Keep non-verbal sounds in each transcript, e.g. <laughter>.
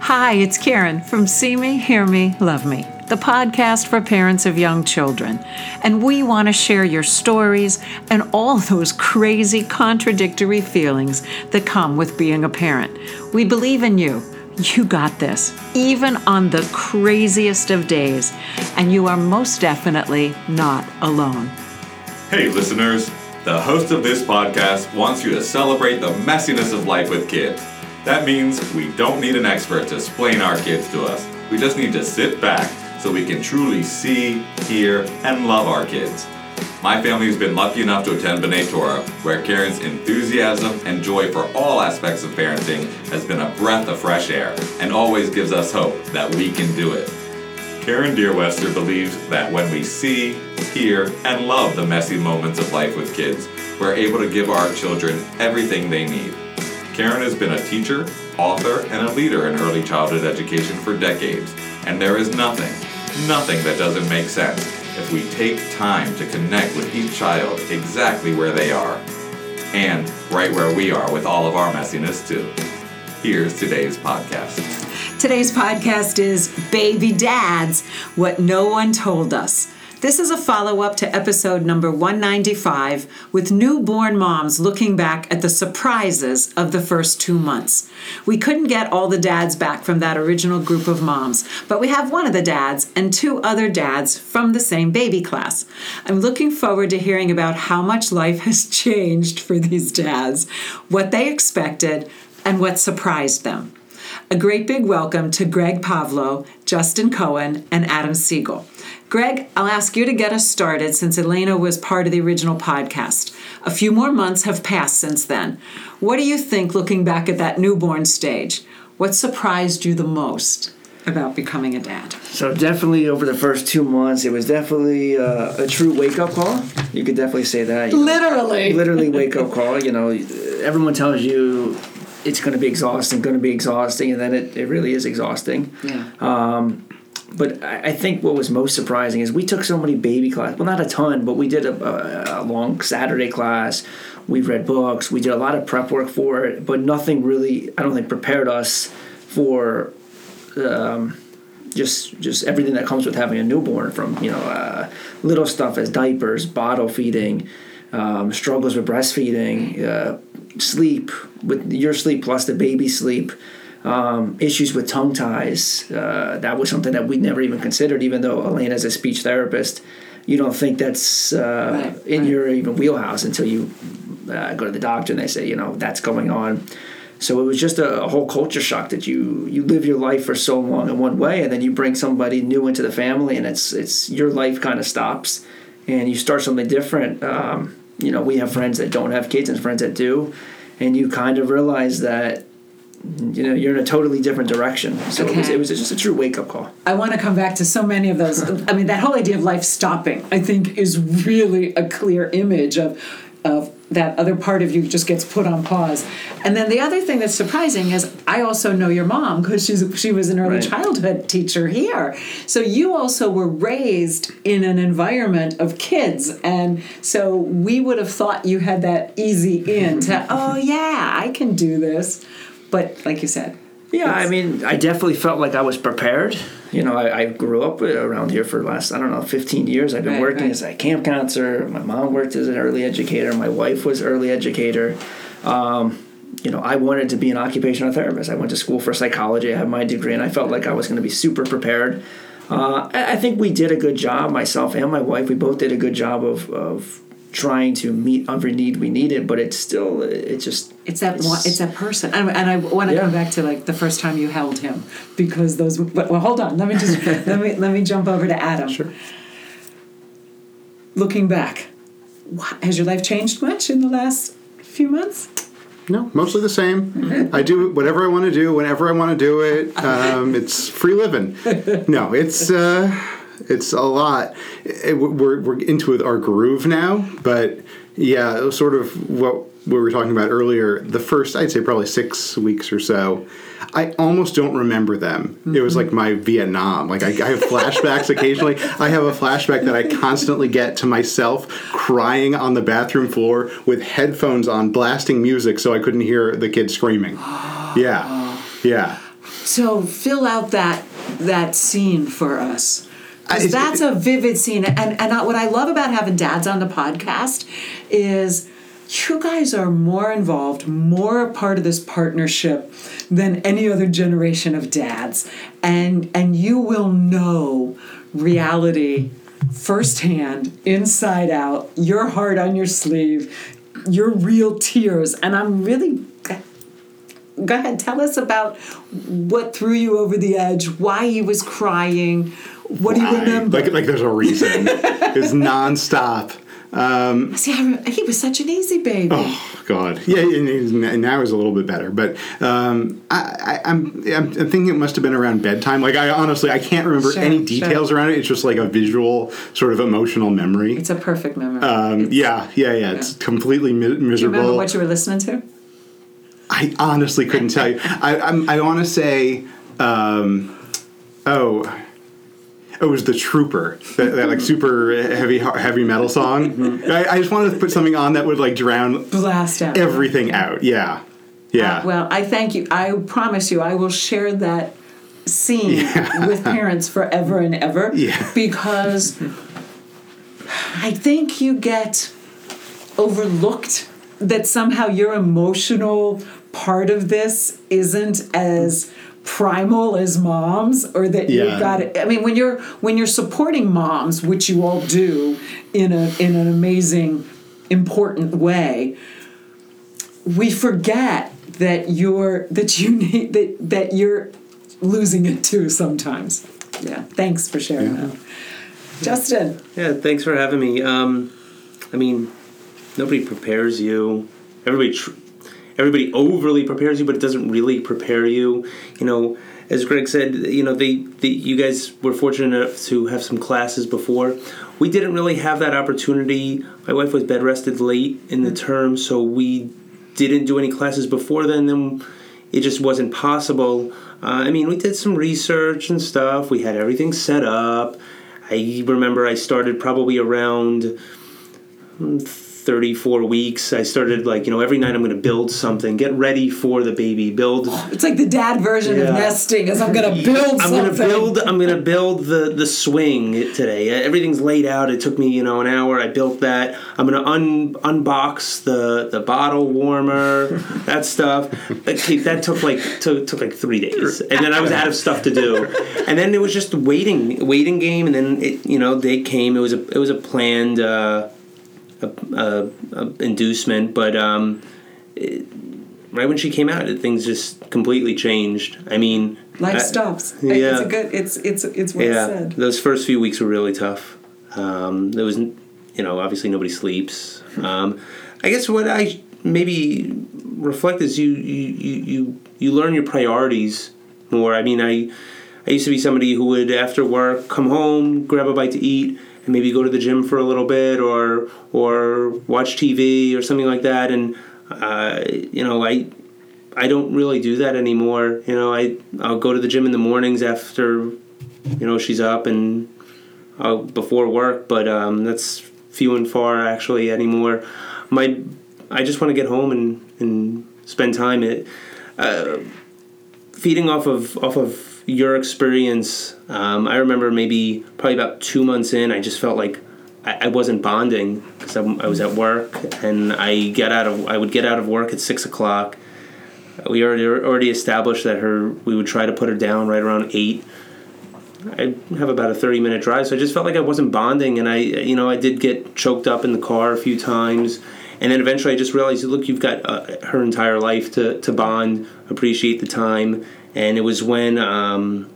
Hi, it's Karen from See Me, Hear Me, Love Me, the podcast for parents of young children. And we want to share your stories and all those crazy, contradictory feelings that come with being a parent. We believe in you. You got this, even on the craziest of days. And you are most definitely not alone. Hey, listeners. The host of this podcast wants you to celebrate the messiness of life with kids. That means we don't need an expert to explain our kids to us. We just need to sit back so we can truly see, hear, and love our kids. My family has been lucky enough to attend B'nai Torah, where Karen's enthusiasm and joy for all aspects of parenting has been a breath of fresh air and always gives us hope that we can do it. Karen Deerwester believes that when we see, hear, and love the messy moments of life with kids, we're able to give our children everything they need. Karen has been a teacher, author, and a leader in early childhood education for decades, and there is nothing, nothing that doesn't make sense if we take time to connect with each child exactly where they are, and right where we are with all of our messiness too. Here's today's podcast. Today's podcast is Baby Dads What No One Told Us. This is a follow up to episode number 195 with newborn moms looking back at the surprises of the first two months. We couldn't get all the dads back from that original group of moms, but we have one of the dads and two other dads from the same baby class. I'm looking forward to hearing about how much life has <laughs> changed for these dads, what they expected, and what surprised them. A great big welcome to Greg Pavlo, Justin Cohen, and Adam Siegel. Greg, I'll ask you to get us started since Elena was part of the original podcast. A few more months have passed since then. What do you think looking back at that newborn stage? What surprised you the most about becoming a dad? So definitely over the first two months, it was definitely uh, a true wake up call. You could definitely say that. You know, Literally. literally wake up call. You know, everyone tells you it's going to be exhausting, going to be exhausting, and then it, it really is exhausting. Yeah. Um, but I I think what was most surprising is we took so many baby classes. Well, not a ton, but we did a, a, a long Saturday class. We read books. We did a lot of prep work for it, but nothing really, I don't think, prepared us for um, just just everything that comes with having a newborn. From you know uh, little stuff as diapers, bottle feeding, um, struggles with breastfeeding, uh, sleep with your sleep plus the baby sleep um, issues with tongue ties. Uh, that was something that we never even considered, even though Elena's a speech therapist. You don't think that's uh, Right, in right. your even wheelhouse until you uh, go to the doctor and they say, you know, that's going on. So it was just a, a whole culture shock that you you live your life for so long in one way, and then you bring somebody new into the family, and it's it's your life kind of stops, and you start something different. Um, you know, we have friends that don't have kids and friends that do, and you kind of realize that you know you're in a totally different direction. So it, was, it was just a true wake up call. I want to come back to so many of those. I mean, that whole idea of life stopping, I think, is really a clear image of of that other part of you just gets put on pause. And then the other thing that's surprising is I also know your mom because she's she was an early Right. childhood teacher here. So you also were raised in an environment of kids, and so we would have thought you had that easy in to <laughs> oh yeah I can do this, but like you said. Yeah, I mean, I definitely felt like I was prepared. You know, I, I grew up around here for the last, I don't know, 15 years. I've been Right, working right. as a camp counselor. My mom worked as an early educator. My wife was early educator. Um, you know, I wanted to be an occupational therapist. I went to school for psychology. I had my degree, and I felt like I was going to be super prepared. Uh, I, I think we did a good job, myself and my wife. We both did a good job of, of trying to meet every need we needed, but it's still, it just, It's that one, it's that person, and, and I want to Yeah. come back to like the first time you held him because those. But well, hold on. Let me just <laughs> let me let me jump over to Adam. Sure. Looking back, what, has your life changed much in the last few months? No, mostly the same. I do whatever I want to do whenever I want to do it. <laughs> Um, it's free living. No, it's uh, it's a lot. It- we're we're into our groove now, but yeah, it was sort of what we were talking about earlier. The first, I'd say, probably six weeks or so. I almost don't remember them. It was like my Vietnam. Like I, I have flashbacks occasionally. I have a flashback that I constantly get to myself crying on the bathroom floor with headphones on, blasting music so I couldn't hear the kids screaming. Yeah, yeah. So fill out that that scene for us. That's a vivid scene, and and I- what I love about having dads on the podcast is you guys are more involved, more a part of this partnership than any other generation of dads, and and you will know reality firsthand, inside out, your heart on your sleeve, your real tears, and I'm really go ahead tell us about what threw you over the edge why he was crying what do you remember Like, like there's a reason. <laughs> it's nonstop. see I, he was such an easy baby Oh God, yeah, and, he's- and now he's a little bit better, but um, I, I, I'm, I'm thinking it must have been around bedtime. Like I honestly, I can't remember Sure, any sure. details around it. It's just like a visual, sort of emotional memory. it's a perfect memory Um, yeah, yeah, yeah. It's completely mi- do you miserable. remember what you were listening to I honestly couldn't tell you. I I'm, I want to say, um, oh, it was the Trooper, that, that like super heavy heavy metal song. I, I just wanted to put something on that would like drown blast out everything out. Yeah, yeah. Uh, well i thank you i promise you i will share that scene with parents forever and ever <laughs> Yeah. because i think you get overlooked that somehow your emotional part of this isn't as primal as moms or that Yeah. you've got it i mean when you're when you're supporting moms which you all do in a in an amazing important way we forget that you're that you <laughs> need that that you're losing it too sometimes yeah thanks for sharing that justin Yeah, thanks for having me. Um, I mean, nobody prepares you. Everybody, tr- everybody overly prepares you, but it doesn't really prepare you. You know, as Greg said, you know, they, they, you guys were fortunate enough to have some classes before. We didn't really have that opportunity. My wife was bed rested late in the term, so we didn't do any classes before then. Then it just wasn't possible. Uh, I mean, we did some research and stuff. We had everything set up. I remember I started probably around mm, 34 weeks. I started like, you know, every night I'm going to build something, get ready for the baby, build. it's like the dad version of nesting is i'm gonna build I'm gonna build. I'm gonna build the the swing today. Everything's laid out. It took me you know an hour. I built that. I'm gonna un unbox the the bottle warmer, <laughs> that stuff. Okay, that took like took, took like three days, and then I was out of stuff to do. And then it was just waiting, waiting game. And then it you know they came. It was a it was a planned uh, a, a, inducement, but um, it, right when she came out, things just completely changed. I mean, life I- stops <laughs> yeah. it's a good it's it's it's well yeah, said those first few weeks were really tough. Um, there was, you know, obviously nobody sleeps. <laughs> Um, I guess what I maybe reflect is you, you you you learn your priorities more. I mean, I I used to be somebody who would after work come home, grab a bite to eat, and maybe go to the gym for a little bit or or watch TV or something like that. And uh, you know, I I don't really do that anymore. You know, I I'll go to the gym in the mornings after you know she's up and uh, before work, but um, that's few and far actually anymore. My I just want to get home and and spend time it. Uh, feeding off of off of your experience, um, I remember maybe probably about two months in, I just felt like I, I wasn't bonding because I was at work and I get out of I would get out of work at six o'clock. We already already established that her we would try to put her down right around eight. I have about a thirty minute drive, so I just felt like I wasn't bonding, and I you know I did get choked up in the car a few times. And then eventually, I just realized, look, you've got uh, her entire life to, to bond, appreciate the time. And it was when um,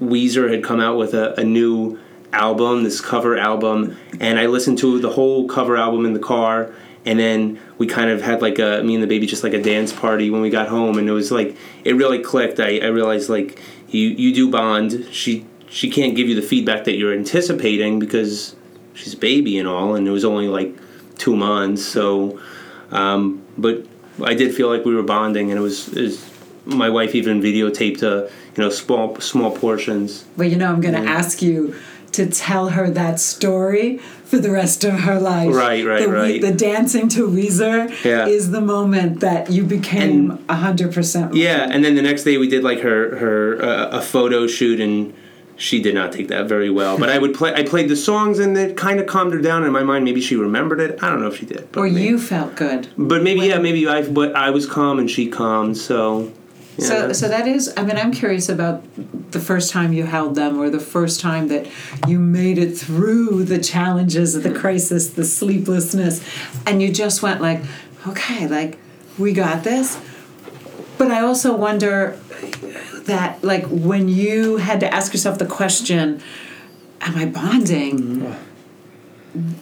Weezer had come out with a, a new album, this cover album, and I listened to the whole cover album in the car. And then we kind of had like a me and the baby just like a dance party when we got home, and it was like it really clicked. I, I realized like you you do bond. She she can't give you the feedback that you're anticipating because she's baby and all, and it was only like two months. So, um, but I did feel like we were bonding, and it was, it was my wife even videotaped a you know small small portions. Well, you know, I'm going to ask you to tell her that story for the rest of her life. Right, right, the, right. The dancing to Weezer Yeah. is the moment that you became a hundred percent. Yeah, and then the next day we did like her her uh, a photo shoot, and she did not take that very well. But I would play I played the songs, and it kind of calmed her down in my mind. Maybe she remembered it. I don't know if she did. But Or maybe, you felt good. But maybe yeah, maybe I but I was calm and she calmed. So yeah. So, so that is. I mean, I'm curious about the first time you held them, or the first time that you made it through the challenges of the hmm. crisis, the sleeplessness, and you just went like, okay, like we got this. But I also wonder that, like, when you had to ask yourself the question, "Am I bonding?" Hmm.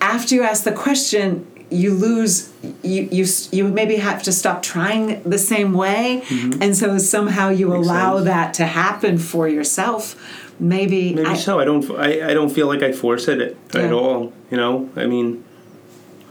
After you ask the question, you lose you you you maybe have to stop trying the same way mm-hmm. and so somehow you allow sense. that to happen for yourself maybe, maybe I- so. I don't I, I don't feel like I force it at, Yeah. at all. You know, I mean.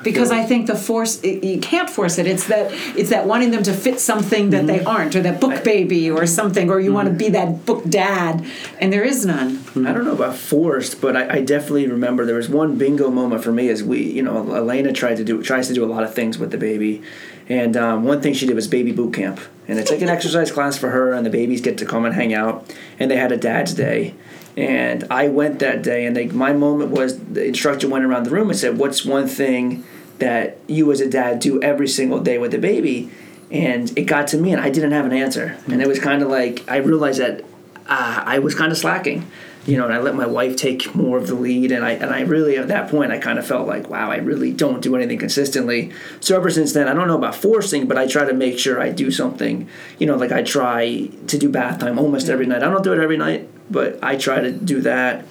Because i think the force it, you can't force it. It's that it's that wanting them to fit something that they mm-hmm. aren't or that book baby or something or you want to mm-hmm. be that book dad and there is none. Mm-hmm. I don't know about forced, but I, I definitely remember there was one bingo moment for me as we, you know, Elena tried to do tries to do a lot of things with the baby, and um, one thing she did was baby boot camp, and it's like an <laughs> exercise class for her, and the babies get to come and hang out, and they had a dad's day, and I went that day, and they, my moment was the instructor went around the room and said, "What's one thing that you as a dad do every single day with the baby?" And it got to me, and I didn't have an answer, and it was kind of like I realized that uh, I was kind of slacking, you know, and I let my wife take more of the lead, and I and I really at that point I kind of felt like, wow, I really don't do anything consistently. So ever since then, I don't know about forcing, but I try to make sure I do something, you know, like I try to do bath time almost every night. I don't do it every night, but I try to do that.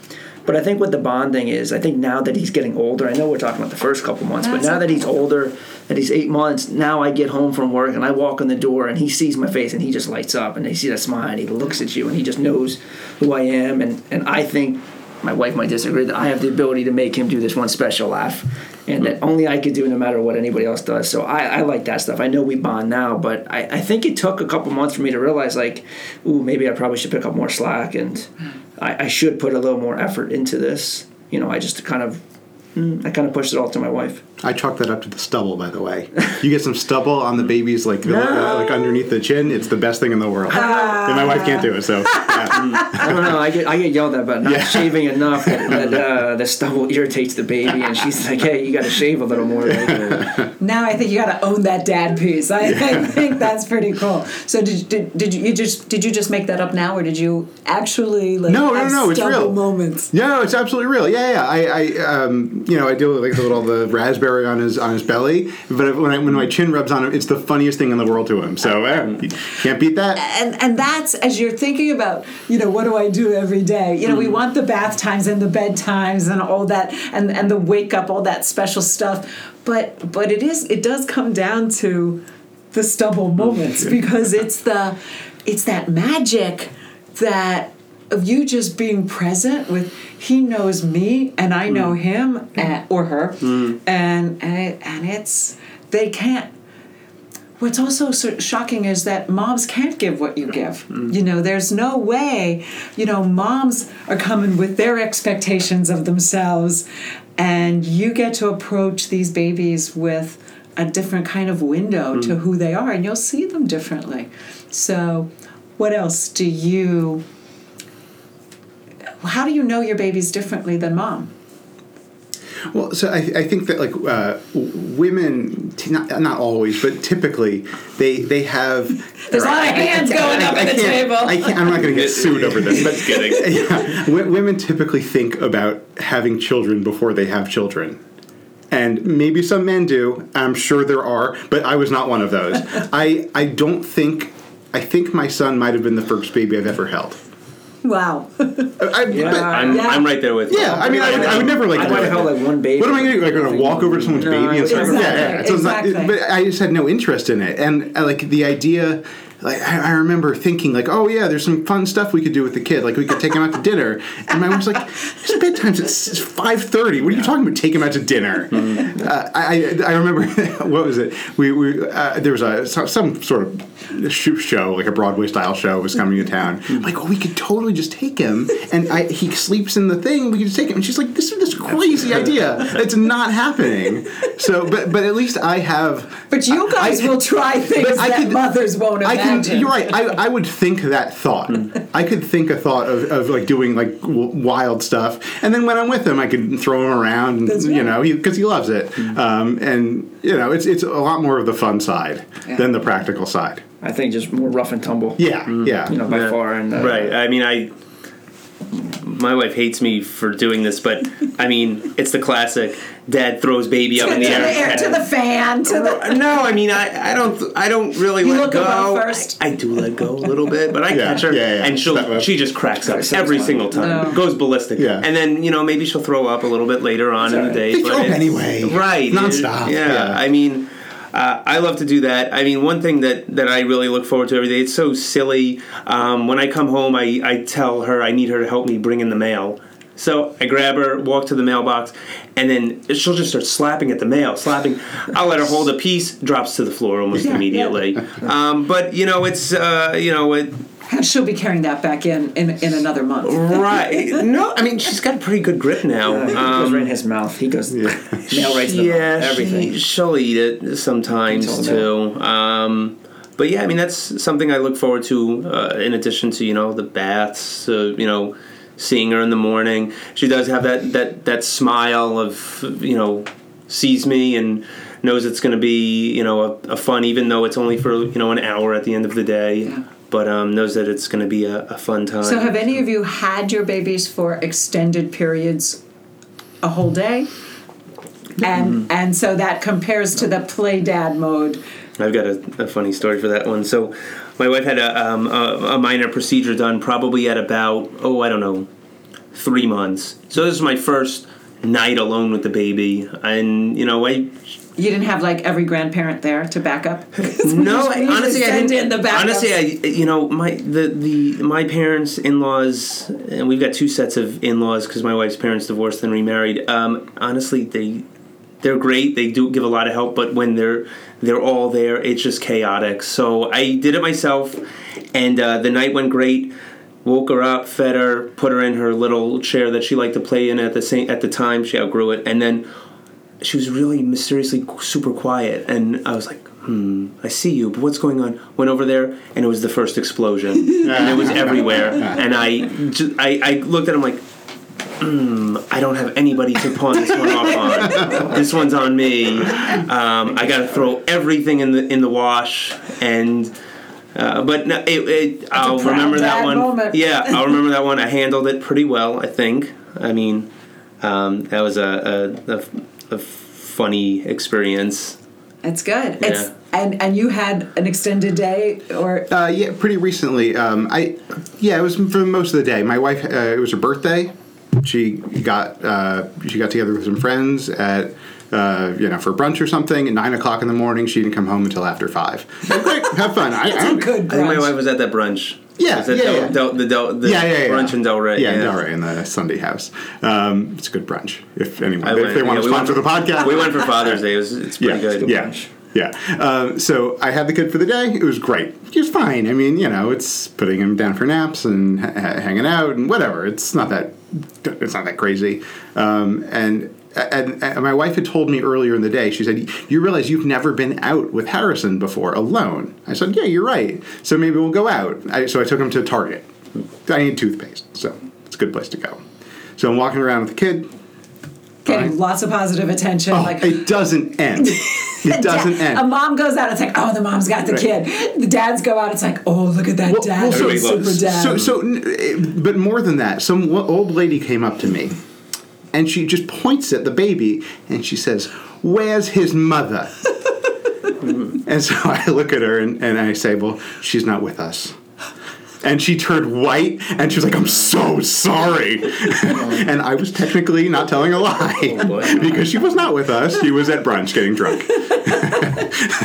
But I think what the bonding is, I think now that he's getting older, I know we're talking about the first couple months, but That's now that he's older, that he's eight months, now I get home from work and I walk in the door and he sees my face and he just lights up and he sees that smile and he looks at you and he just knows who I am and, and I think my wife might disagree that I have the ability to make him do this one special laugh and that only I could do no matter what anybody else does. So I, I like that stuff. I know we bond now, but I, I think it took a couple months for me to realize like, ooh, maybe I probably should pick up more slack and mm. I, I should put a little more effort into this. You know, I just kind of mm, I kind of pushed it all to my wife. I chalk that up to the stubble, by the way. You get some stubble on the baby's like uh, like underneath the chin. It's the best thing in the world. and my wife can't do it, so yeah. <laughs> I don't know. I get I get yelled at about not Yeah. shaving enough that, <laughs> that uh, the stubble irritates the baby, and she's like, "Hey, you got to shave a little more." Like, <laughs> now i think you got to own that dad piece I, I think that's pretty cool so did, did, did you, you just did you just make that up now or did you actually like No, no, have no, it's real. moments No, it's absolutely real. Yeah, yeah. I, I um, you know, I do like the little the <laughs> raspberry on his on his belly, but when I, when my chin rubs on him, it's the funniest thing in the world to him. So eh, can't beat that. and and that's as you're thinking about you know what do I do every day? You know we want the bath times and the bed times and all that and and the wake up all that special stuff. But but it is it does come down to the stubble moments <laughs> because it's the it's that magic that of you just being present with he knows me and I know hmm. him and, or her. Hmm. And and it, and it's they can't What's also so shocking is that moms can't give what you give. Hmm. You know, there's no way, you know, moms are coming with their expectations of themselves, and you get to approach these babies with a different kind of window to who they are, and you'll see them differently. So, what else do you, how do you know your babies differently than mom? Well, so I, I think that like uh, women, t- not, not always, but typically they they have. <laughs> There's a lot of hands going up I at the can't- table. I can't, I'm not going to get sued over this, but <laughs> kidding. <laughs> yeah, w- women typically think about having children before they have children. And maybe some men do. I'm sure there are, but I was not one of those. I I don't think I think my son might have been the first baby I've ever held. Wow. I, yeah. I'm, Yeah. I'm right there with you. yeah, I mean, I would, I would never like. I might have held like one baby. What am I going to do? Like, going to walk over to someone's No, baby and start? Exactly, yeah, yeah. So it's not- exactly. but I just had no interest in it, and uh, like the idea like I, I remember thinking like, oh yeah, there's some fun stuff we could do with the kid. Like we could take him out to dinner. And my mom's like, his bedtime's at five thirty. What are you talking about? Take him out to dinner. Uh, I I remember <laughs> what was it? We we uh, there was a some, some sort of sh- show like a Broadway style show was coming to town. I'm like, oh, we could totally just take him, and I he sleeps in the thing. We could just take him. And she's like, this is this crazy idea. It's not happening. So, but but at least I have. But you guys I- will try things but that could- mothers won't I imagine. can. You're right. I, I would think that thought. <laughs> I could think a thought of, of like doing like w- wild stuff, and then when I'm with him, I could throw him around. And, That's You know, because he, loves it, um, and you know, it's it's a lot more of the fun side Yeah. than the practical side. I think just more rough and tumble. Yeah, yeah. You know, by Yeah. far. And uh, right. I mean, I. My wife hates me for doing this, but I mean, it's the classic. Dad throws baby up to, in the the air. air, to the fan, to the. no, I mean, I, I don't I don't really You let look go. first? I, I do let go a little bit, but I <laughs> Yeah, catch her, yeah, yeah. and she'll Step up. she just cracks up Cracks up, every it's single time, Oh. goes ballistic, Yeah. and then you know maybe she'll throw up a little bit later on in the day. They but throw up anyway. right? Nonstop, Yeah, yeah. I mean. Uh, I love to do that. I mean, one thing that, that I really look forward to every day, it's so silly. Um, when I come home, I, I tell her I need her to help me bring in the mail. So I grab her, walk to the mailbox, and then she'll just start slapping at the mail, slapping. I'll let her hold a piece, drops to the floor almost <laughs> Yeah, immediately. Um, but you know, it's uh, you know, it, And <laughs> she'll be carrying that back in in, in another month. right? <laughs> No, I mean she's got a pretty good grip now. Uh, he Um, goes right in his mouth. He goes <laughs> nail right to the yeah, mouth. Everything. She, she'll eat it sometimes too. Um, but yeah, I mean that's something I look forward to. Uh, in addition to you know the baths, uh, you know, seeing her in the morning. She does have that that that smile of you know sees me and knows it's going to be you know a, a fun even though it's only for you know an hour at the end of the day. Yeah. But um, knows that it's going to be a, a fun time. So, have any of you had your babies for extended periods, a whole day? And and so that compares to the play dad mode. I've got a, a funny story for that one. So, my wife had a, um, a, a minor procedure done probably at about, oh, I don't know, three months. So, this is my first night alone with the baby. And, you know, I. You didn't have like every grandparent there to back up. <laughs> <laughs> No, honestly, I didn't. in the backups. honestly, I you know my the the my parents, in laws, and we've got two sets of in laws because my wife's parents divorced and remarried. Um, honestly, they they're great. They do give a lot of help, but when they're they're all there, it's just chaotic. So I did it myself, and uh, the night went great. Woke her up, fed her, put her in her little chair that she liked to play in at the same at the time. She outgrew it, and then she was really mysteriously super quiet and i was like hmm i see you but what's going on went over there and it was the first explosion and it was everywhere and i ju- i, I looked at him like hmm i don't have anybody to pawn this one off on this one's on me um, i gotta throw everything in the in the wash and uh, but no, it, it, I'll remember that one. moment. Yeah, <laughs> I'll remember that one. I handled it pretty well, I think. I mean, um, that was a, a, a, a funny experience. It's good. It's Yeah. and and you had an extended day or Uh, yeah, pretty recently. Um, I yeah, it was for most of the day. My wife, uh, it was her birthday. She got uh, she got together with some friends at uh, you know for brunch or something at nine o'clock in the morning. She didn't come home until after five. Great, <laughs> have fun. I, I it's a good I think my wife was at that brunch. Yeah, yeah, Del, yeah. Del, the Del, the yeah, yeah, yeah. brunch in Delray. Yeah, in Delray in the Sundy House. Um, it's a good brunch. If anyone, I if went- they want yeah, to we sponsor the podcast, We went for Father's Day. It was, it's pretty yeah, good. Yeah, yeah. Um, so I had the kid for the day. It was great. He was fine. I mean, you know, it's putting him down for naps and ha- hanging out and whatever. It's not that. It's not that crazy. Um, and, and and my wife had told me earlier in the day. She said, "You realize you've never been out with Harrison before alone." I said, "Yeah, you're right. So maybe we'll go out." I, so I took him to Target. I need toothpaste, so it's a good place to go. So I'm walking around with the kid. Getting lots of positive attention. Oh, like it doesn't end. <laughs> It doesn't Dad- end. A mom goes out, it's like, oh, the mom's got the Right. kid. The dads go out, it's like, oh, look at that Well- dad. well, so- super dad. So, so, eh, but more than that, some old lady came up to me, and she just points at the baby, and she says, "Where's his mother?" <laughs> and so <laughs> I look at her and, and I say, "Well, she's not with us." And she turned white, and she was like, "I'm so sorry." <laughs> and I was technically not telling a lie boy. because she was not with us. She was at brunch getting drunk.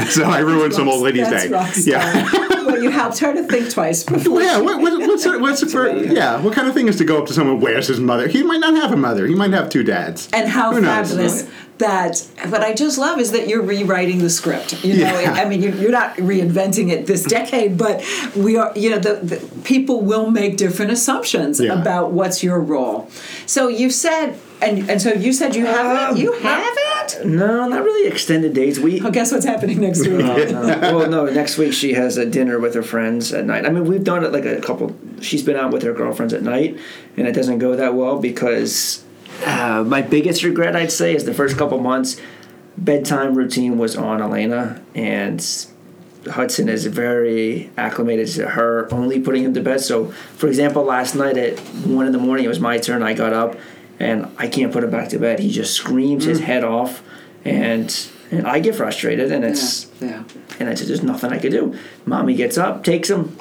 so I ruined some old lady's That's day. Yeah. Well, you helped her to think twice before. yeah, what, what, what's it, what's it for? <laughs> Yeah, what kind of thing is to go up to someone? Where's his mother? He might not have a mother. He might have two dads. And how Who knows? fabulous that! What I just love is that you're rewriting the script. You know, Yeah. I mean, you're, you're not reinventing it this decade, but we are. You know, the, the people will make different assumptions Yeah. about what's your role. So you said, and and so you said you haven't. Um, You not- No, not really extended dates. We Well, guess what's happening next week? <laughs> well, no. Next week she has a dinner with her friends at night. I mean, we've done it like a couple. She's been out with her girlfriends at night, and it doesn't go that well because uh, my biggest regret, I'd say, is the first couple months. Bedtime routine was on Elena, and Hudson is very acclimated to her only putting him to bed. So, for example, last night at one in the morning, it was my turn. I got up, and I can't put him back to bed. He just screams his head off, and and I get frustrated, and it's yeah. and I said, "There's nothing I could do." Mommy gets up, takes him,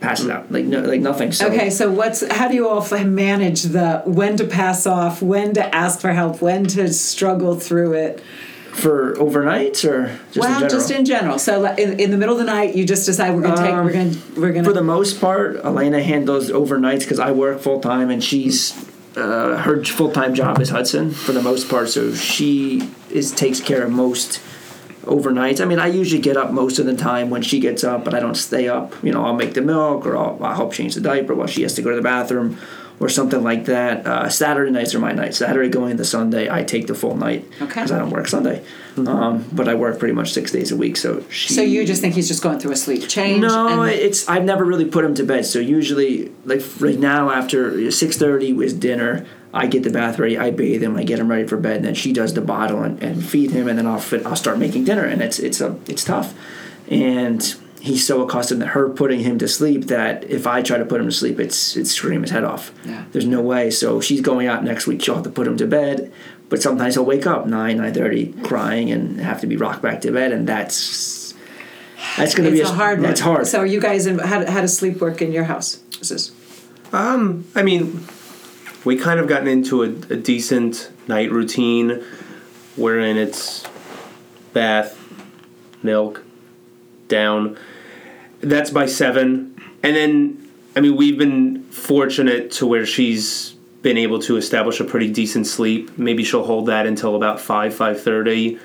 passes out like no, like nothing. So Okay, so what's how do you all manage the when to pass off, when to ask for help, when to struggle through it? for overnights or just well, in general? just in general. So in, in the middle of the night, you just decide we're gonna take Um, we're gonna we're gonna for the most part, Elena handles overnights because I work full time and she's uh, her full time job is Hudson for the most part. So she is takes care of most overnights. I mean, I usually get up most of the time when she gets up, but I don't stay up. You know, I'll make the milk or I'll, I'll help change the diaper while she has to go to the bathroom or something like that. Uh, Saturday nights are my nights. Saturday going into Sunday, I take the full night Okay. because I don't work Sunday. Um, but I work pretty much six days a week. So she, so you just think he's just going through a sleep change? no, and- it's I've never really put him to bed. So usually, like right now, after six thirty was dinner, I get the bath ready, I bathe him, I get him ready for bed, and then she does the bottle and, and feed him, and then I'll fit, I'll start making dinner, and it's it's a it's tough, and he's so accustomed to her putting him to sleep that if I try to put him to sleep, it's it's scream his head off. Yeah. There's no way. So she's going out next week. She'll have to put him to bed. But sometimes he'll wake up nine nine thirty crying and have to be rocked back to bed, and that's that's going to be a hard one. It's hard. So are you guys in, how, how does sleep work in your house? Is this Um, I mean, we kind of gotten into a, a decent night routine wherein it's bath, milk, down. That's by seven. And then, I mean, we've been fortunate to where she's been able to establish a pretty decent sleep. Maybe she'll hold that until about 5, 5.30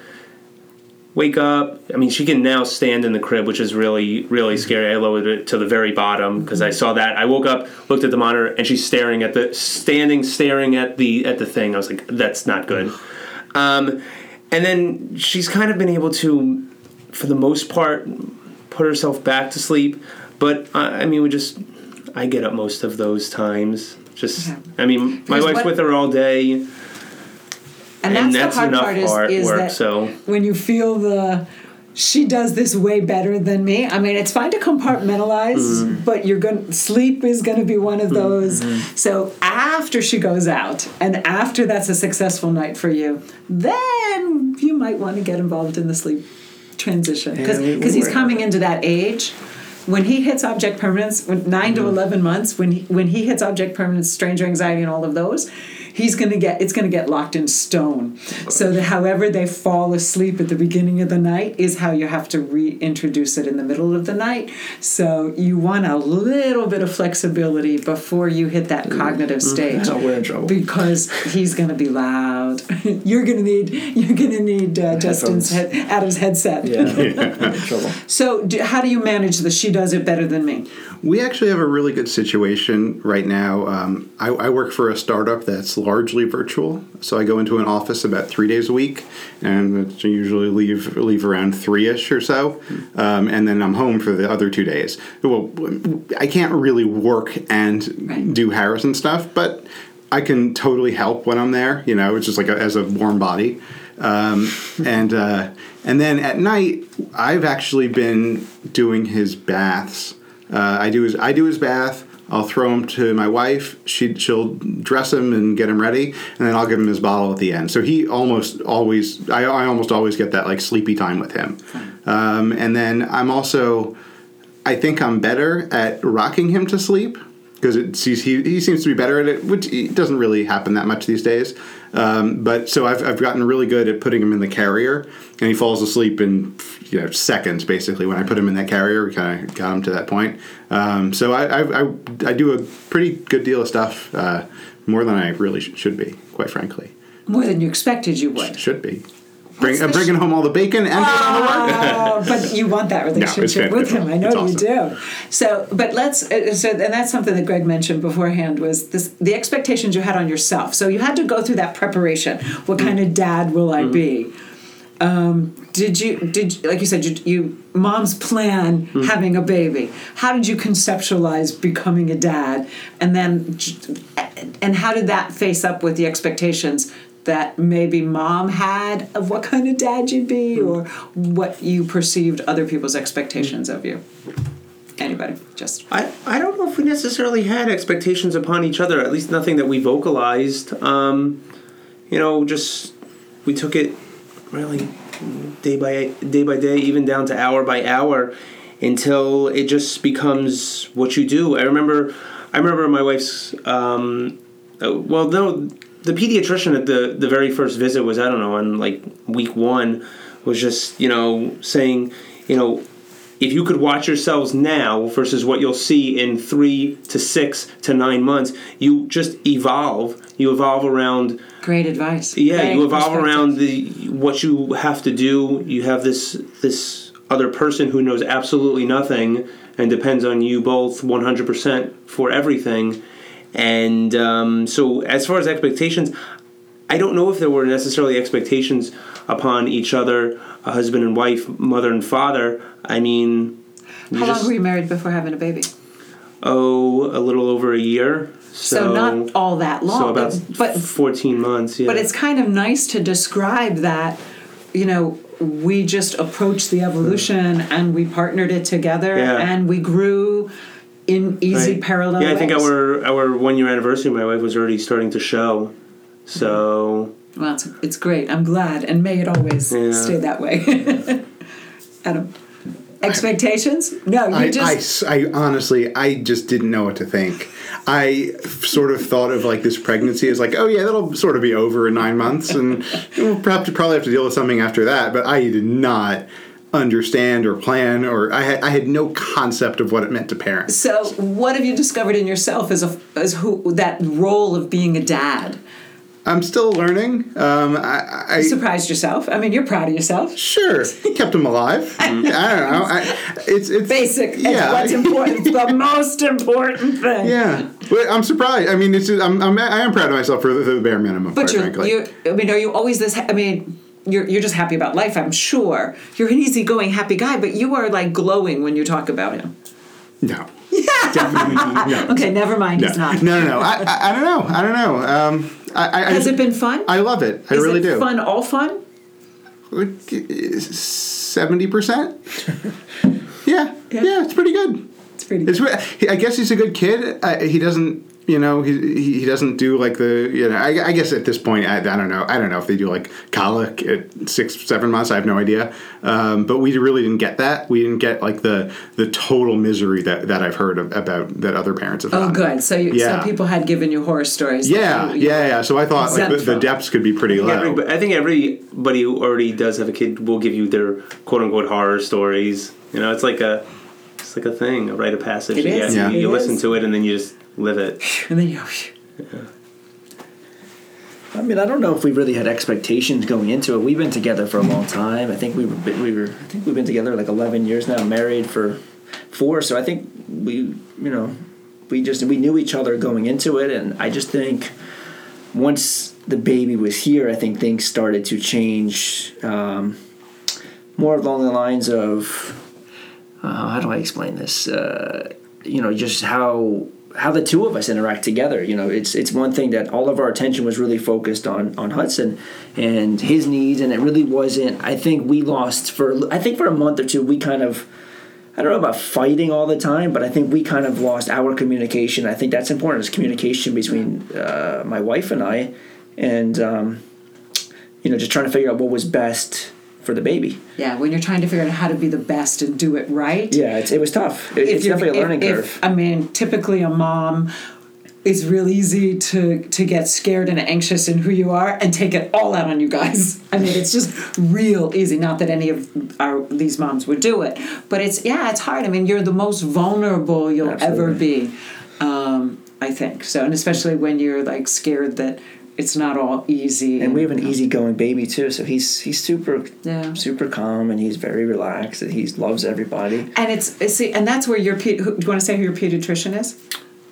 wake up. I mean, she can now stand in the crib, which is really, really scary. I lowered it to the very bottom because I saw that. I woke up, looked at the monitor, and she's staring at the standing, staring at the at the thing. I was like, that's not good. Um, and then she's kind of been able to, for the most part, put herself back to sleep. But uh, I mean, we just, I get up most of those times. Just. I mean, my wife's what- with her all day, and, and, that's, that's the hard enough part is, hard is work. that so when you feel the she does this way better than me. I mean, it's fine to compartmentalize, Mm-hmm. but you're going sleep is going to be one of those. Mm-hmm. So after she goes out and after that's a successful night for you, then you might want to get involved in the sleep transition. Because Yeah, we- we he's coming into that age when he hits object permanence when 9 to mm-hmm. 11 months when he, when he hits object permanence stranger anxiety and all of those he's going to get it's going to get locked in stone so that however they fall asleep at the beginning of the night is how you have to reintroduce it in the middle of the night so you want a little bit of flexibility before you hit that cognitive stage Oh, we're in trouble. because he's going to be loud <laughs> you're going to need you're going to need uh, justin's head, adam's headset Yeah, <laughs> <laughs> I'm trouble. so, do, how do you manage this? She does it better than me. We actually have a really good situation right now. Um, I, I work for a startup that's largely virtual, so I go into an office about three days a week, and I usually leave leave around three ish or so, um, and then I'm home for the other two days. Well, I can't really work and Right. do Harrison stuff, but I can totally help when I'm there. You know, it's just like a, as a warm body. Um, <laughs> and uh, and then at night, I've actually been doing his baths. Uh, I do his I do his bath. I'll throw him to my wife. She she'll dress him and get him ready, and then I'll give him his bottle at the end. So he almost always I, I almost always get that like sleepy time with him. Um, and then I'm also I think I'm better at rocking him to sleep. because it sees he, he seems to be better at it, which doesn't really happen that much these days. Um, but so I've, I've gotten really good at putting him in the carrier, and he falls asleep in you know seconds basically when I put him in that carrier. we Kind of got him to that point. Um, so I, I, I I do a pretty good deal of stuff, uh, more than I really sh- should be, quite frankly. More than you expected you would. Should be. Bring, the bringing home all the bacon and doing the work. Oh, but you want that <laughs> relationship with him. I know It's you do. So, but let's. uh, So, and that's something that Greg mentioned beforehand was this: the expectations you had on yourself. So you had to go through that preparation. What kind of dad will I be? Um, did you did like you said you, you mom's plan having a baby? How did you conceptualize becoming a dad? And then, and how did that face up with the expectations? That maybe mom had of what kind of dad you'd be or what you perceived other people's expectations of you anybody just I, I don't know if we necessarily had expectations upon each other, at least nothing that we vocalized. Um, you know, just we took it really day by day by day, even down to hour by hour, until it just becomes what you do. I remember, I remember my wife's. Um, uh, well, no, the pediatrician at the the very first visit was I don't know on like week one was just you know saying you know if you could watch yourselves now versus what you'll see in three to six to nine months, you just evolve. You evolve around. great advice Yeah, Great you evolve around the what you have to do. You have this this other person who knows absolutely nothing and depends on you both one hundred percent for everything. And um, so, as far as expectations, I don't know if there were necessarily expectations upon each other, a husband and wife, mother and father. I mean, how long were you married before having a baby Oh, a little over a year. So, so, not all that long so about but, but fourteen months. Yeah. but it's kind of nice to describe that you know we just approached the evolution and we partnered it together Yeah. and we grew in easy Right. parallel Yeah, I think ways. our our one year anniversary, my wife was already starting to show. So Well, it's, it's great. I'm glad, and may it always Yeah. stay that way. <laughs> Adam, expectations? No, you I, I just s- I honestly, I just didn't know what to think. I sort of thought of like this pregnancy as like, oh yeah, that'll sort of be over in nine months, and we'll probably probably have to deal with something after that. But I did not understand or plan, or I had, I had no concept of what it meant to parent. so. What have you discovered in yourself as a as who that role of being a dad? I'm still learning. Um, I, I You surprised yourself. I mean, you're proud of yourself. sure <laughs> kept him alive. <laughs> I don't know. I, it's it's Basic. Yeah, what's important. It's the <laughs> most important thing. Yeah, but I'm surprised. I mean, it's I'm, I'm I am proud of myself for the, the bare minimum. But you're, frankly. you. I mean, are you always this? I mean. You're, you're just happy about life, I'm sure. You're an easygoing, happy guy, but you are like glowing when you talk about him. no. Definitely no. <laughs> Okay, never mind. No. He's not. No, no, no. I, I, I don't know. I don't know. Um, I, I, Has it been fun? I love it. I Is really it do. Fun, all fun. Seventy percent. Yeah. Yeah. yeah, It's pretty good. It's pretty. It's. I guess he's a good kid. Uh, he doesn't. You know, he, he he doesn't do like the. You know, I, I guess at this point, I, I don't know. I don't know if they do like colic at six, seven months. I have no idea. Um, but we really didn't get that. We didn't get like the the total misery that, that I've heard of, about that other parents have. Oh, gotten. good. So, you, Yeah. so people had given you horror stories. Yeah, you- you- yeah, yeah. So I thought like, the, the depths could be pretty I low. everybody, I think everybody who already does have a kid will give you their quote unquote horror stories. You know, it's like a it's like a thing, a rite of passage. It You is. have to- Yeah. You It listen to it and then you just live it. <laughs> And then you. yeah. I mean, I don't know if we really had expectations going into it. We've been together for a long time. I think we were we were I think we've been together like eleven years now, married for four. So I think we you know we just we knew each other going into it, and I just think once the baby was here, I think things started to change um, more along the lines of uh, how do I explain this? Uh, you know, just how how the two of us interact together. You know, it's it's one thing that all of our attention was really focused on on Hudson and his needs, and it really wasn't. I think we lost for I think for a month or two we kind of. I don't know about fighting all the time, but I think we kind of lost our communication. I think that's important. Is communication between uh, my wife and I, and um, you know, just trying to figure out what was best for the baby. Yeah, when you're trying to figure out how to be the best and do it right. Yeah, it's, it was tough. It, it's definitely a learning if- curve. if- I mean, typically a mom it's real easy to to get scared and anxious in who you are and take it all out on you guys. <laughs> I mean, it's just real easy. Not that any of our these moms would do it, but it's yeah, it's hard. I mean, you're the most vulnerable you'll ever be. Um, I think so, and especially when you're like scared that it's not all easy. and we have an easygoing baby too, so he's he's super Yeah. super calm and he's very relaxed and he loves everybody. and it's, it's see, and that's where your who, do you want to say who your pediatrician is?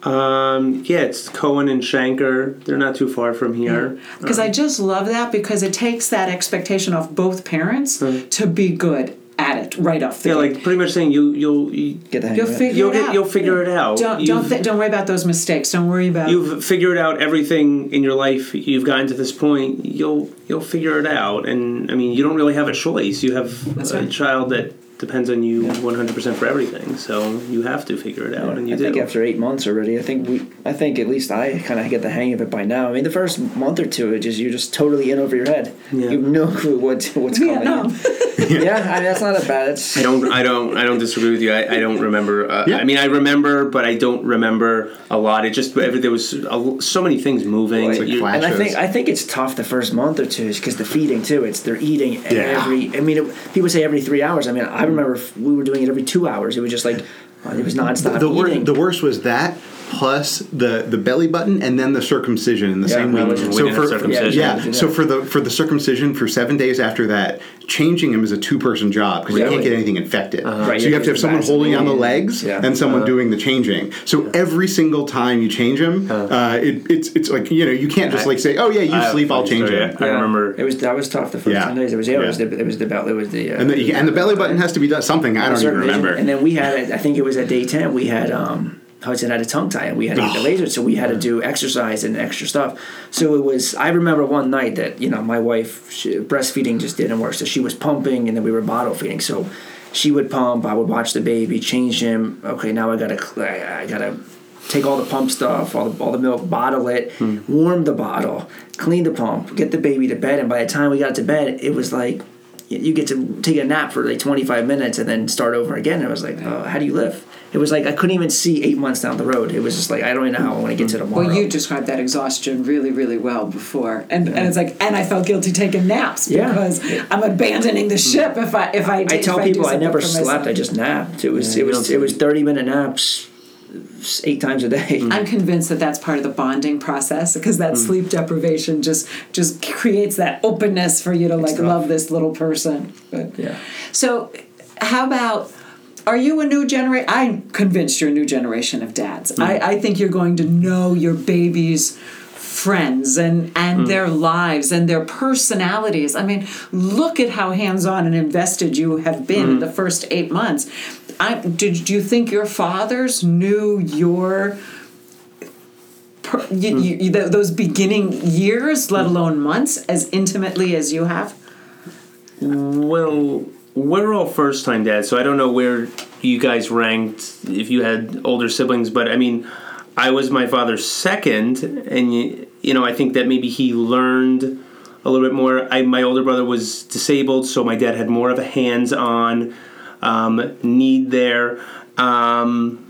Um, yeah, it's Cohen and Shanker. They're not too far from here. Because I just love that because it takes that expectation off both parents to be good at it right off the Yeah, gate. like pretty much saying you you'll you, Get the hang You'll of it. figure You'll it get- out. you'll figure it out. Don't don't th- don't worry about those mistakes. Don't worry about. you've figured out everything in your life. You've gotten to this point. You'll you'll figure it out. And I mean, you don't really have a choice. You have That's a right. child that depends on you 100% for everything. So you have to figure it out, and you I do. think after eight months already, I think we, I think at least I kind of get the hang of it by now. I mean, the first month or two, it just you're just totally in over your head. Yeah. You have no clue what what's coming. Vietnam. <laughs> <laughs> yeah, I mean, that's not a bad. It's, I don't. I don't. I don't disagree with you. I, I don't remember. Uh, Yeah. I mean, I remember, but I don't remember a lot. It just every- there was a, so many things moving. It's like You- and I think. I think it's tough the first month or two, because the feeding too. It's they're eating Yeah. every. I mean, it, people say every three hours. I mean, I remember we were doing it every two hours. It was just like it was nonstop the, wor- the worst was that plus the the belly button and then the circumcision in the Yeah, same that week. was- we circumcision. Yeah, Yeah. so for the for the circumcision for seven days after that, changing him is a two person job because you Really? can't get anything infected. Right, so you yeah, have to have someone massive. holding on the legs Yeah. and someone doing the changing. So every single time you change him, uh, it, it's it's like you know you can't just I- like say oh yeah you I sleep I'll change story. it. I remember. it was that was tough the first Yeah. ten days. It was yeah, it was Yeah. the it was the belt. It was the uh, And the, and the belly button has to be done something I don't even remember. And then we had, I think it was at day 10, we had, um, Hudson had a tongue tie and we had to get the laser, so we had to mm. do exercise and extra stuff. So it was, I remember one night that, you know, my wife, she, breastfeeding just didn't work. So she was pumping and then we were bottle feeding. So she would pump, I would watch the baby, change him. Okay, now I gotta, I I gotta take all the pump stuff, all the, all the milk, bottle it, hmm. warm the bottle, clean the pump, get the baby to bed. And by the time we got to bed, it was like, you- get to take a nap for like 25 minutes and then start over again. And it was like, oh, how do you live? It was like I couldn't even see eight months down the road. It was just like I don't even know how I want to get to tomorrow. Well, you described that exhaustion really, really well before, and and it's like, and I felt guilty taking naps Yeah. because I'm abandoning the ship if I if I. I if tell do people I never slept. myself. I just napped. It was Yeah, it was it was 30 minute naps, eight times a day. I'm convinced that that's part of the bonding process because that mm. sleep deprivation just just creates that openness for you to like tough. love this little person. But Yeah. So, how about? Are you a new generation? I'm convinced you're a new generation of dads. Hmm. I, I think you're going to know your baby's friends and and hmm. their lives and their personalities. I mean, look at how hands-on and invested you have been in the first eight months. I, did you think your fathers knew your per, you, you, you- those beginning years, let alone months, as intimately as you have? Well, we're all first time dads, so I don't know where you guys ranked if you had older siblings, but I mean, I was my father's second, and you, know, I think that maybe he learned a little bit more. I, my older brother was disabled, so my dad had more of a hands on um, need there. Um,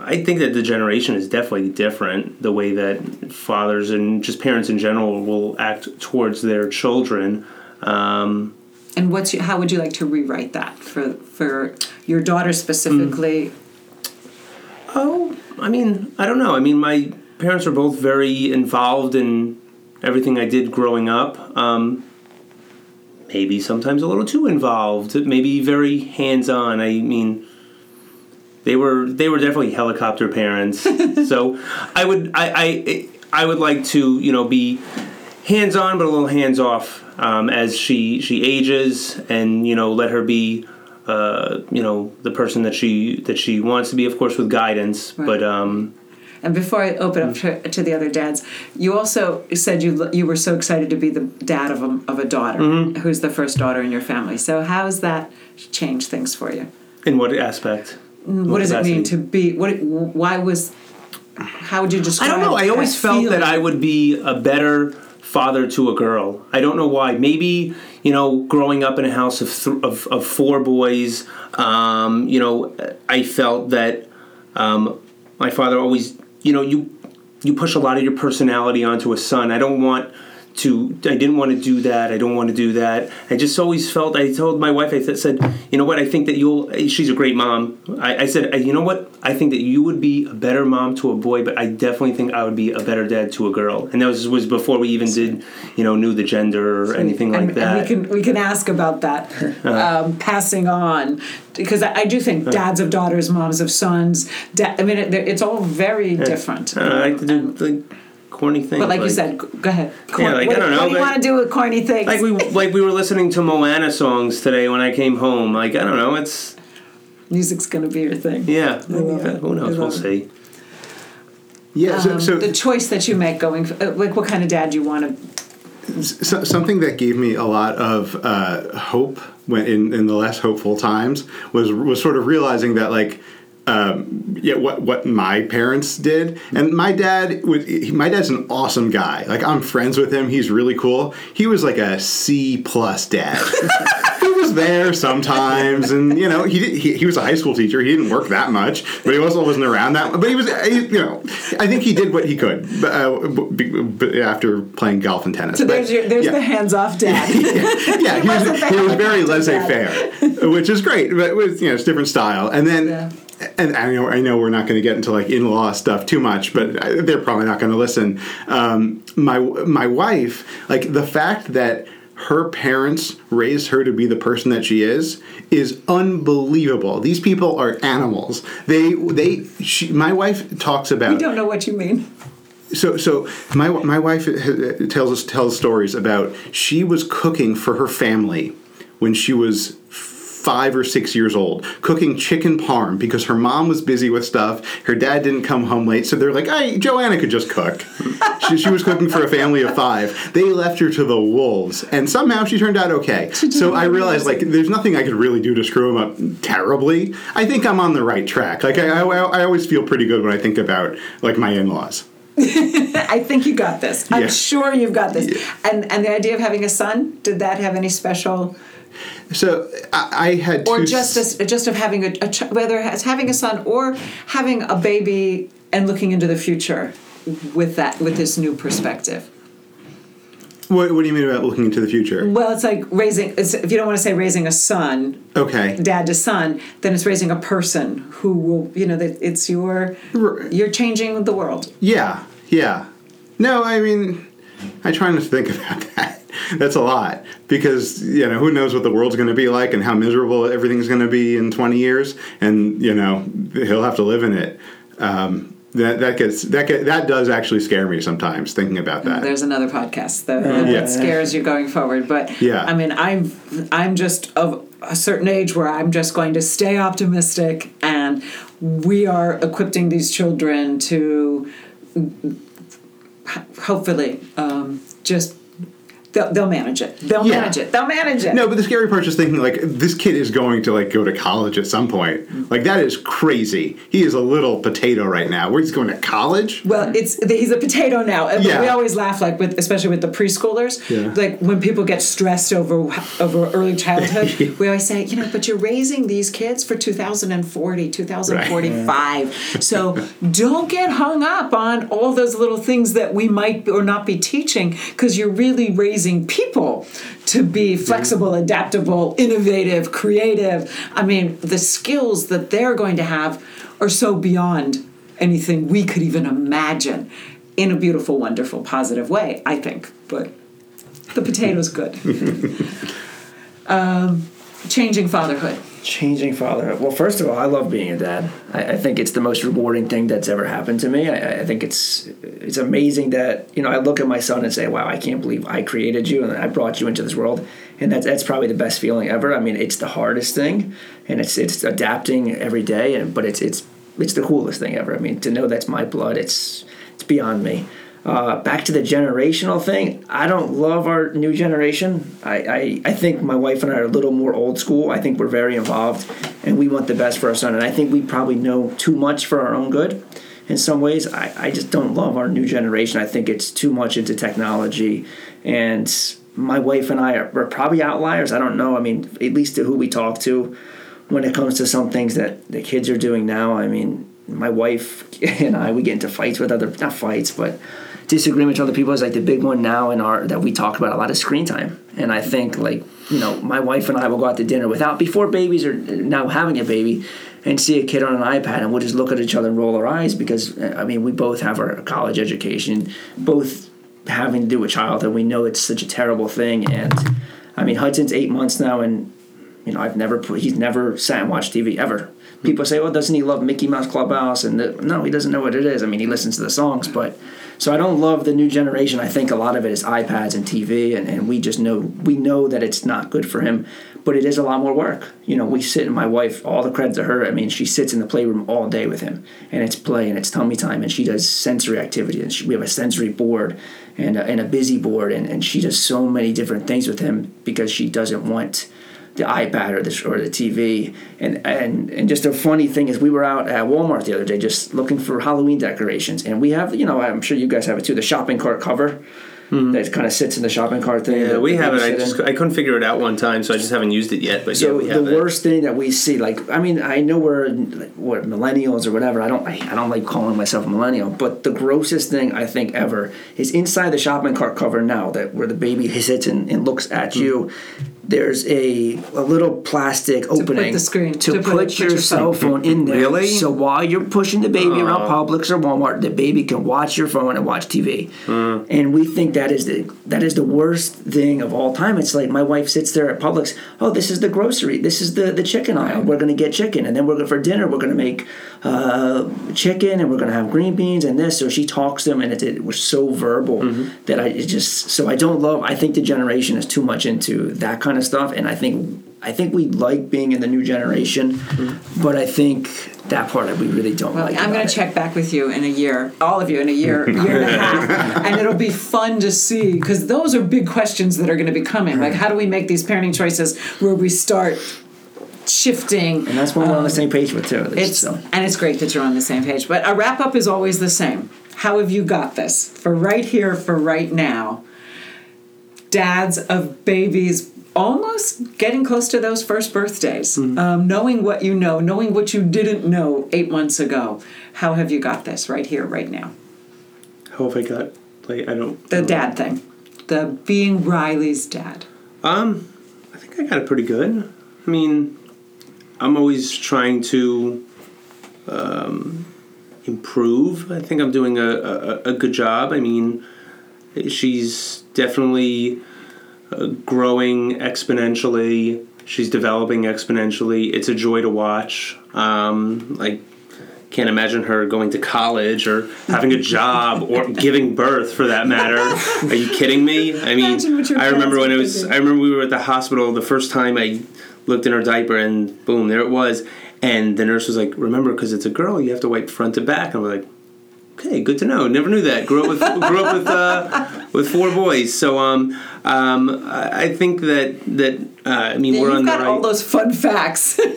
I think that the generation is definitely different. The way that fathers and just parents in general will act towards their children. Um, And what's your, how would you like to rewrite that for for your daughter specifically? Oh, I mean, I don't know. I mean, my parents were both very involved in everything I did growing up. Um, maybe sometimes a little too involved. Maybe very hands-on. I mean, they were they were definitely helicopter parents. <laughs> so I would I, I I would like to you know be hands-on but a little hands-off um, as she she ages and you know let her be uh, you know the person that she that she wants to be of course with guidance Right. but um, And before I open up to, to the other dads, you also said you you were so excited to be the dad of a, of a daughter who's the first daughter in your family. So how has that changed things for you? in what aspect What does it mean to be? What? Why was? How would you describe? I don't know. I always that felt that? I would be a better father to a girl. I don't know why. Maybe you know, growing up in a house of th- of, of four boys, um, you know, I felt that um, my father always, you know, you you push a lot of your personality onto a son. I don't want to I didn't want to do that. I don't want to do that. I just always felt I told my wife I th- said, "You know what? I think that you'll she's a great mom." I, I said, "You know what? I think that you would be a better mom to a boy, but I definitely think I would be a better dad to a girl." And that was was before we even did, you know, knew the gender or anything like and, that. Uh-huh. And we can we can ask about that um, passing on because I, I do think dads of daughters, moms of sons. Da- I mean, it, it's all very different. Uh, I like to do like corny things. but like, you said, go go ahead. Corn- like, I what, don't know, What do you but- want to do with corny things? like we <laughs> like we were listening to Moana songs today when I came home. Like I don't know, it's Music's going to be your thing. yeah. love it. Who knows? We'll love see. Yeah. So, Um, so the choice that you make going, f- uh, like, what kind of dad do you want to So, something that gave me a lot of uh, hope when in, in the less hopeful times was was sort of realizing that like um, yeah what what my parents did. And my dad was he, my dad's an awesome guy. Like I'm friends with him. He's really cool. He was like a C plus dad. <laughs> He was there sometimes. And you know he, did, he he was a high school teacher. He didn't work that much but he also wasn't around that but he was he, you know I think he did what he could but, uh, b- b- after playing golf and tennis. So But- there's your, there's yeah. the hands off dad. <laughs> yeah, he was, he was very laissez faire, which is great, but with you know, it's different style. And then, Yeah. And I know I know we're not going to get into like in law stuff too much, but I- they're probably not going to listen. Um, my my wife, like the fact that her parents raised her to be the person that she is is unbelievable. These people are animals. They they she, my wife talks about we don't know what you mean. so so my my wife tells us tells stories about she was cooking for her family when she was five or six years old cooking chicken parm because her mom was busy with stuff. Her dad didn't come home late so they're like hey joanna could just cook. <laughs> She, she was cooking for a family of five. They left her to the wolves and somehow she turned out okay. So i realized like there's nothing i could really do to screw them up terribly. I think i'm on the right track. Like i, I, I always feel pretty good when i think about like my in-laws. <laughs> I think you got this. I'm Yeah. sure you've got this. And and the idea of having a son, did that have any special, So I, I had two or just s- as, just of having a, a ch- whether as having a son or having a baby and looking into the future with that with this new perspective. What, what do you mean about looking into the future? Well, it's like raising. It's, if you don't want to say raising a son, Okay. dad to son, then it's raising a person who will, you know, that it's your, you're changing the world. Yeah. Yeah. No, I mean, I try not to think <laughs> about that. <laughs> That's a lot because you know who knows what the world's going to be like and how miserable everything's going to be in 20 years, and you know he'll have to live in it. Um, that that gets that get, that does actually scare me sometimes thinking about that. There's another podcast that, that Yeah. scares you going forward, but Yeah. I mean, I'm I'm just of a certain age where I'm just going to stay optimistic, and we are equipping these children to hopefully um, just they'll, they'll manage it. They'll Yeah. manage it. They'll manage it. No, but the scary part is just thinking like this kid is going to like go to college at some point. Mm-hmm. Like that is crazy. He is a little potato right now. Where he's going to college? Well, it's he's a potato now. Yeah. We always laugh like with especially with the preschoolers. Yeah. Like when people get stressed over over early childhood, <laughs> we always say, you know, but you're raising these kids for 2040, 2045. Right. <laughs> So don't get hung up on all those little things that we might or not be teaching because you're really raising people to be flexible, adaptable, innovative, creative. I mean, the skills that they're going to have are so beyond anything we could even imagine in a beautiful, wonderful, positive way, I think. But the potato's good. <laughs> um, changing fatherhood. Changing fatherhood. Well, first of all, I love being a dad. I, I think it's the most rewarding thing that's ever happened to me. I, I think it's it's amazing that you know I look at my son and say, "Wow, I can't believe I created you and I brought you into this world." And that's that's probably the best feeling ever. I mean, it's the hardest thing, and it's it's adapting every day. And but it's it's it's the coolest thing ever. I mean, to know that's my blood, it's it's beyond me. Uh, back to the generational thing. I don't love our new generation. I, I, I think my wife and I are a little more old school. I think we're very involved and we want the best for our son. And I think we probably know too much for our own good. in some ways. I, I just don't love our new generation. I think it's too much into technology. And my wife and I are, are probably outliers. I don't know. I mean, at least to who we talk to when it comes to some things that the kids are doing now. I mean, my wife and I, we get into fights with other, not fights, but disagreements with other people is like the big one now in our that we talk about a lot of screen time. And i think like you know my wife and i will go out to dinner without before babies are now having a baby and see a kid on an ipad and we'll just look at each other and roll our eyes because i mean we both have our college education both having to do with childhood we know it's such a terrible thing. And i mean hudson's eight months now and you know i've never he's never sat and watched tv ever. People say well doesn't he love mickey mouse clubhouse? And the, no he doesn't know what it is. I mean he listens to the songs but so I don't love the new generation. I think a lot of it is iPads and TV, and, and we just know we know that it's not good for him. But it is a lot more work. You know, we sit and my wife, all the credit to her. I mean, she sits in the playroom all day with him, and it's play and it's tummy time, and she does sensory activity, and she, we have a sensory board and a, and a busy board, and, and she does so many different things with him because she doesn't want the iPad or the or the TV. And and and just a funny thing is, we were out at Walmart the other day just looking for Halloween decorations, and we have you know I'm sure you guys have it too the shopping cart cover. That kind of sits in the shopping cart thing. Yeah, we have it. I just in. I couldn't figure it out one time, so I just haven't used it yet. But So yeah, the it. worst thing that we see, like I mean, I know we're like, what millennials or whatever. I don't, I, I don't like calling myself a millennial, but the grossest thing I think ever is inside the shopping cart cover now that where the baby sits and, and looks at Hmm. you. There's a a little plastic opening put the screen- to, to put- put, put your your cell phone in there. Really? So while you're pushing the baby around Publix or Walmart, the baby can watch your phone and watch TV. Hmm. And we think that is the that is the worst thing of all time. It's like my wife sits there at Publix. Oh, this is the grocery. This is the the chicken aisle. We're gonna get chicken, and then we're gonna, for dinner we're gonna make uh, chicken, and we're gonna have green beans and this. So she talks them, and it, it was so verbal Mm-hmm. that I it just so I don't love. I think the generation is too much into that kind of stuff, and I think. I think we like being in the new generation, Mm-hmm. but I think that part that we really don't Well, like. I'm going to check back with you in a year, all of you in a year, <laughs> year and a half, and it'll be fun to see because those are big questions that are going to be coming. Like, how do we make these parenting choices where we start shifting? And that's what we're on the same page with too. at least, It's so. and it's great that you're on the same page. But a wrap up is always the same. How have you got this for right here, for right now? Dads of babies almost getting close to those first birthdays, um, knowing what you know, knowing what you didn't know eight months ago. How have you got this right here, right now? How have I got? Like I don't. The dad thing, the being Riley's dad. Um, I think I got it pretty good. I mean, I'm always trying to um, improve. I think I'm doing a, a, a good job. I mean, she's definitely growing exponentially. She's developing exponentially. It's a joy to watch. Um, like, can't imagine her going to college or having a job or giving birth for that matter. Are you kidding me? I mean, Imagine what your I remember when it was. I remember we were at the hospital the first time I looked in her diaper and boom, there it was. And the nurse was like, "Remember, because it's a girl, you have to wipe front to back." And we're like, "Okay, good to know. Never knew that. Grew up with grew up with uh, with four boys. So um um I think that that uh, I mean we're You've on got the right. all those fun facts. <laughs>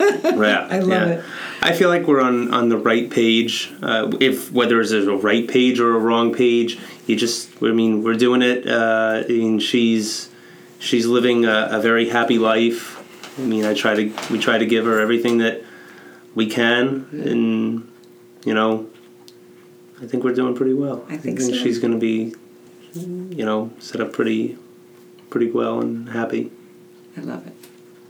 Yeah, I love yeah. it. I feel like we're on on the right page. Uh, if whether it's a right page or a wrong page, you just I mean we're doing it. Uh, I mean she's she's living a, a very happy life. I mean I try to we try to give her everything that we can, and you know I think we're doing pretty well. I think so. she's going to be you know set up pretty pretty well and happy. I love it.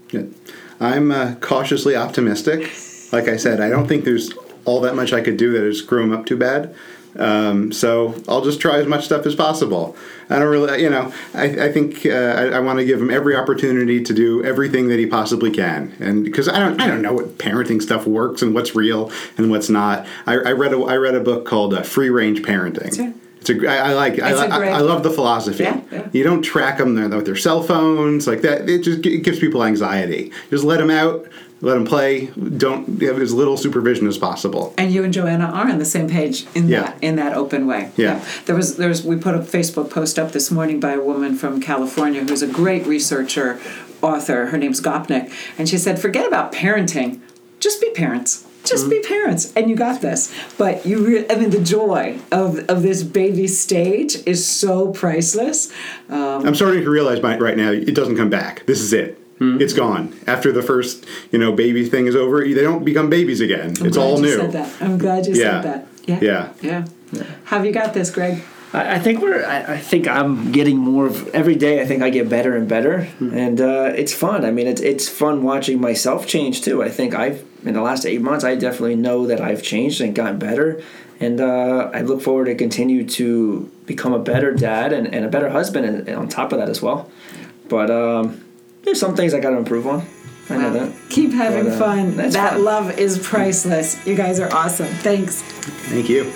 Good. I'm uh, cautiously optimistic. Like I said, I don't think there's all that much I could do that has grown up too bad. Um, so I'll just try as much stuff as possible. I don't really, you know, I, I think uh, I, I want to give him every opportunity to do everything that he possibly can, and because I don't, I don't know what parenting stuff works and what's real and what's not. I, I read a, I read a book called uh, Free Range Parenting. right. It's a, I, I like, I, It's I, great I love the philosophy. Yeah, yeah. You don't track them with their cell phones like that. It just it gives people anxiety. Just let them out, let them play. Don't have as little supervision as possible. And you and Joanna are on the same page in Yeah. that in that open way. Yeah. There was there was we put a Facebook post up this morning by a woman from California who's a great researcher, author. Her name's Gopnik, and she said, "Forget about parenting. Just be parents." Just be parents, and you got this. But you, re- I mean, the joy of of this baby stage is so priceless. Um, I'm starting to realize right now it doesn't come back. This is it. It's gone. After the first, you know, baby thing is over, they don't become babies again. it's glad all you new. Said that. I'm glad you Yeah. said that. Yeah. Yeah. Yeah. Have you got this, Greg? I, I think we're. I, I think I'm getting more of every day. I think I get better and better, and uh, it's fun. I mean, it's it's fun watching myself change too. I think I've in the last eight months, I definitely know that I've changed and gotten better, and uh, I look forward to continue to become a better dad and, and a better husband, and, and on top of that as well. But um, there's some things I got to improve on. I know that. Keep having But, uh, fun. that's That fun. love is priceless. You guys are awesome. Thanks. Thank you.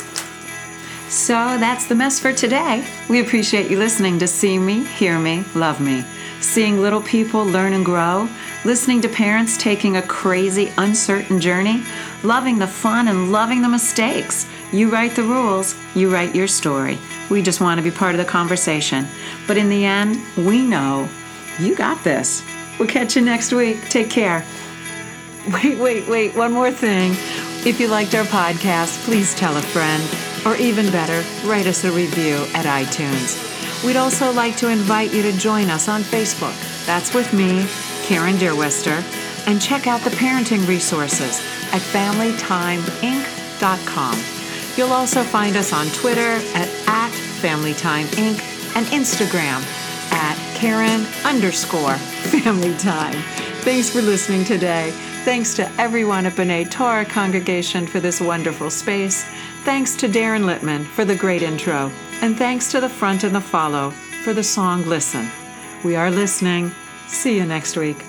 So that's the mess for today. We appreciate you listening to See Me, Hear Me, Love Me. Seeing little people learn and grow, listening to parents taking a crazy, uncertain journey, loving the fun and loving the mistakes. You write the rules, you write your story. We just want to be part of the conversation. But in the end, we know you got this. We'll catch you next week. Take care. Wait, wait, wait, one more thing. If you liked our podcast, please tell a friend, or even better, write us a review at iTunes. We'd also like to invite you to join us on Facebook. That's with me, Karen Deerwester, and check out the parenting resources at FamilyTimeInc.com. You'll also find us on Twitter at, at FamilyTimeInc and Instagram Karen underscore Family Time. Thanks for listening today. Thanks to everyone at B'nai Torah congregation for this wonderful space. Thanks to Darren Littman for the great intro. And thanks to the front and the follow for the song Listen. We are listening. See you next week.